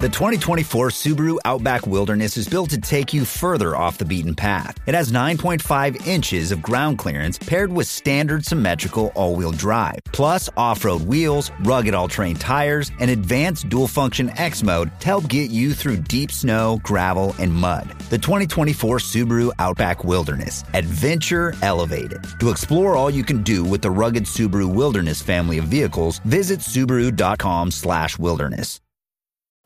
The 2024 Subaru Outback Wilderness is built to take you further off the beaten path. It has 9.5 inches of ground clearance paired with standard symmetrical all wheel drive, plus off road wheels, rugged all terrain tires, and advanced dual function X mode to help get you through deep snow, gravel, and mud. The 2024 Subaru Outback Wilderness Adventure Elevated. To explore all you can do with the rugged Subaru Wilderness family of vehicles, visit Subaru.com/slash wilderness.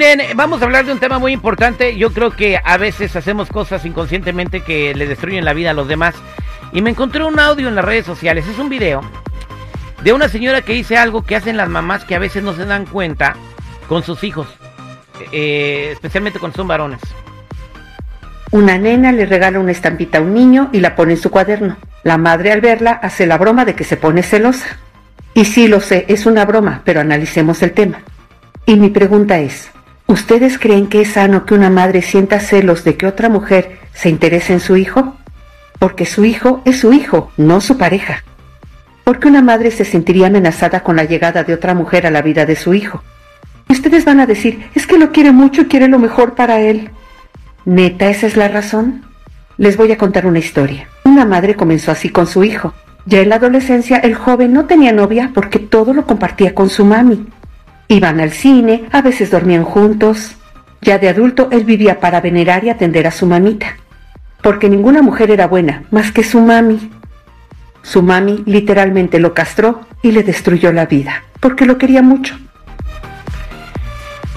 Miren, vamos a hablar de un tema muy importante. Yo creo que a veces hacemos cosas inconscientemente que le destruyen la vida a los demás. Y me encontré un audio en las redes sociales. Es un video de una señora que dice algo que hacen las mamás que a veces no se dan cuenta con sus hijos. eh, especialmente cuando son varones. Una nena le regala una estampita a un niño y la pone en su cuaderno. La madre al verla hace la broma de que se pone celosa. Y sí lo sé, es una broma, pero analicemos el tema. Y mi pregunta es, ¿ustedes creen que es sano que una madre sienta celos de que otra mujer se interese en su hijo? Porque su hijo es su hijo, no su pareja. ¿Por qué una madre se sentiría amenazada con la llegada de otra mujer a la vida de su hijo? Y ustedes van a decir, es que lo quiere mucho y quiere lo mejor para él. ¿Neta esa es la razón? Les voy a contar una historia. Una madre comenzó así con su hijo. Ya en la adolescencia el joven no tenía novia porque todo lo compartía con su mami. Iban al cine, a veces dormían juntos. Ya de adulto él vivía para venerar y atender a su mamita. Porque ninguna mujer era buena, más que su mami. Su mami literalmente lo castró y le destruyó la vida, porque lo quería mucho.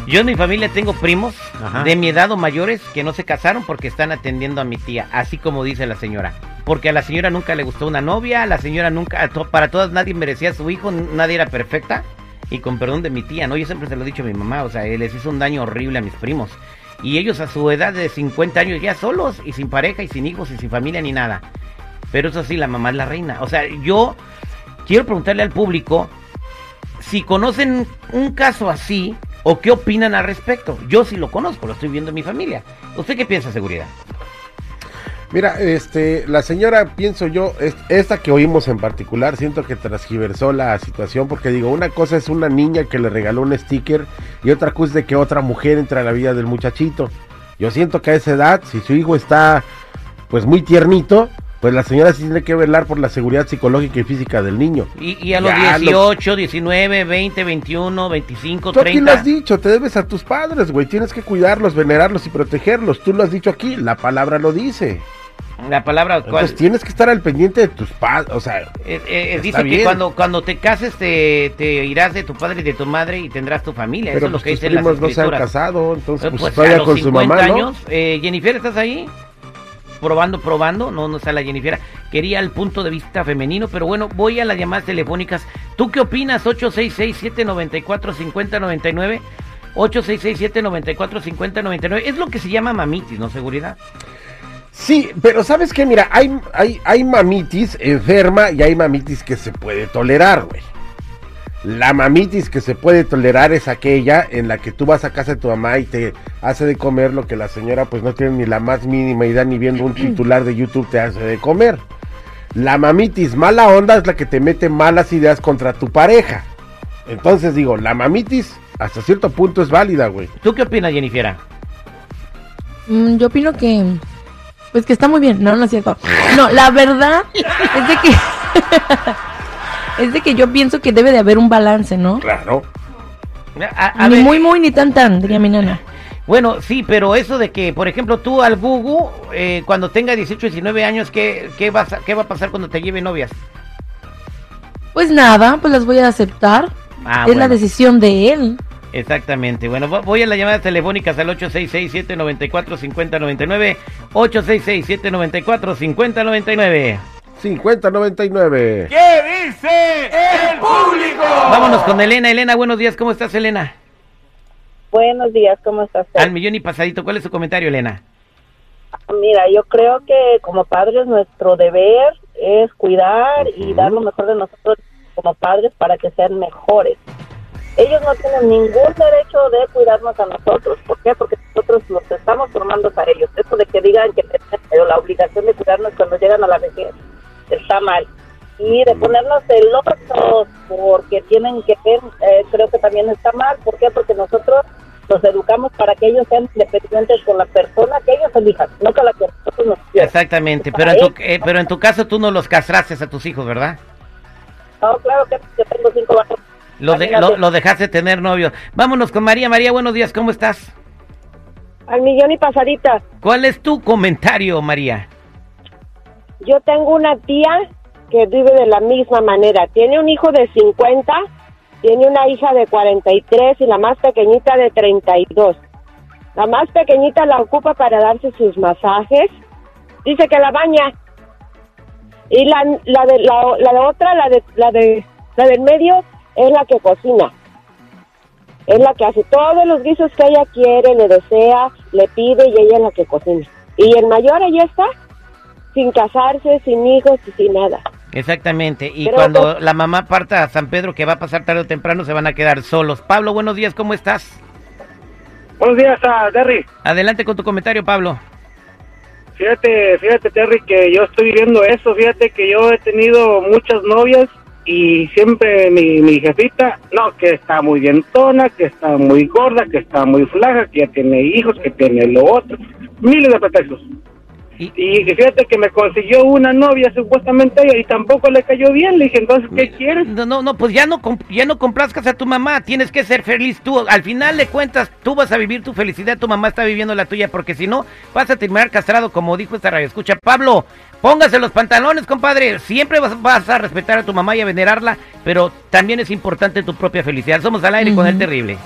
Yo en mi familia tengo primos Ajá. de mi edad o mayores que no se casaron porque están atendiendo a mi tía, así como dice la señora. Porque a la señora nunca le gustó una novia, a la señora nunca, a to- para todas nadie merecía a su hijo, nadie era perfecta. Y con perdón de mi tía, ¿no? Yo siempre se lo he dicho a mi mamá, o sea, les hizo un daño horrible a mis primos. Y ellos a su edad de 50 años ya solos y sin pareja y sin hijos y sin familia ni nada. Pero eso sí, la mamá es la reina. O sea, yo quiero preguntarle al público si conocen un caso así o qué opinan al respecto. Yo sí lo conozco, lo estoy viendo en mi familia. ¿Usted qué piensa, seguridad? Mira, este, la señora, pienso yo, es- esta que oímos en particular, siento que transgiversó la situación porque digo, una cosa es una niña que le regaló un sticker y otra cosa es de que otra mujer entra a la vida del muchachito. Yo siento que a esa edad, si su hijo está pues muy tiernito, pues la señora sí tiene que velar por la seguridad psicológica y física del niño. Y, y a los Ya, lo- 18, 19, 20, 21, 25, Tú aquí lo 30. has dicho, te debes a tus padres, güey, tienes que cuidarlos, venerarlos y protegerlos. Tú lo has dicho aquí, la palabra lo dice. La palabra cual, Entonces tienes que estar al pendiente de tus padres, o sea, eh, eh, está dice que cuando, cuando te cases te, te irás de tu padre y de tu madre y tendrás tu familia. Eso pero es lo pues que tus dicen las primos no se han casado, entonces Eh, pues, pues, todavía a los con su 50 mamá, ¿no? años, eh, Jennifer, ¿estás ahí? Probando, probando, no, no está la Jennifer. Quería el punto de vista femenino, pero bueno, voy a las llamadas telefónicas. ¿Tú qué opinas? 866-794-5099. 866-794-5099. Es lo que se llama mamitis, ¿no? Seguridad. Sí, pero sabes que mira, hay, hay, hay mamitis enferma y hay mamitis que se puede tolerar, güey. La mamitis que se puede tolerar es aquella en la que tú vas a casa de tu mamá y te hace de comer lo que la señora pues no tiene ni la más mínima idea ni viendo un titular de YouTube te hace de comer. La mamitis mala onda es la que te mete malas ideas contra tu pareja. Entonces digo, la mamitis hasta cierto punto es válida, güey. ¿Tú qué opinas, Jennifer? Mm, yo opino que. Pues que está muy bien. No, no es cierto. No, la verdad es de que. es de que yo pienso que debe de haber un balance, ¿no? Claro. A, a ni ver, muy, muy, ni tan, tan, diría mi nana. Bueno, sí, pero eso de que, por ejemplo, tú al Gugu, eh, cuando tenga 18, 19 años, ¿qué, qué, vas a- ¿qué va a pasar cuando te lleve novias? Pues nada, pues las voy a aceptar. Ah, es la decisión de él. Exactamente. Bueno, vo- voy a las llamadas telefónicas al 866-794-5099. 866-794-5099. 5099. ¿Qué dice el público? Vámonos con Elena. Elena, buenos días. ¿Cómo estás, Elena? Buenos días, ¿cómo estás? Al millón y pasadito. ¿Cuál es su comentario, Elena? Mira, yo creo que como padres nuestro deber es cuidar y dar lo mejor de nosotros como padres para que sean mejores. Ellos no tienen ningún derecho de cuidarnos a nosotros. ¿Por qué? Porque nosotros los estamos formando a ellos. Eso de que digan que tienen la obligación de cuidarnos cuando llegan a la vejez está mal. Y de ponernos celosos porque tienen que ver, eh, creo que también está mal. ¿Por qué? Porque nosotros los educamos para que ellos sean independientes con la persona que ellos elijan, no con la que nosotros nos quieran. Exactamente, pero en, tu, eh, pero en tu caso tú no los castraste a tus hijos, ¿verdad? No, claro que yo tengo cinco bajos. Lo, de, lo, lo, dejaste tener novio. Vámonos con María. María, buenos días, ¿cómo estás? Al millón y pasadita. ¿Cuál es tu comentario, María? Yo tengo una tía que vive de la misma manera. Tiene un hijo de 50 tiene una hija de 43 y la más pequeñita de 32. La más pequeñita la ocupa para darse sus masajes. Dice que la baña. Y la, la, de, la, la de otra, la de, la de la del medio, es la que cocina. Es la que hace todos los guisos que ella quiere, le desea, le pide y ella es la que cocina. Y el mayor ella está sin casarse, sin hijos y sin nada. Exactamente, y cuando la mamá parta a San Pedro, que va a pasar tarde o temprano, se van a quedar solos. Pablo, buenos días, ¿cómo estás? Buenos días, uh, Terry. Adelante con tu comentario, Pablo. Fíjate, fíjate, Terry, que yo estoy viendo eso. Fíjate que yo he tenido muchas novias y siempre mi, mi jefita, no, que está muy dientona, que está muy gorda, que está muy flaca, que ya tiene hijos, que tiene lo otro. Miles de pretextos. Y, fíjate que me consiguió una novia supuestamente y tampoco le cayó bien. Le dije, entonces, ¿qué quieres? No, no, no, pues ya no, ya no complazcas a tu mamá. Tienes que ser feliz tú. Al final de cuentas, tú vas a vivir tu felicidad. Tu mamá está viviendo la tuya porque si no, vas a terminar castrado, como dijo esta radio. Escucha, Pablo, póngase los pantalones, compadre. Siempre vas, a respetar a tu mamá y a venerarla, pero también es importante tu propia felicidad. Somos al aire con el terrible.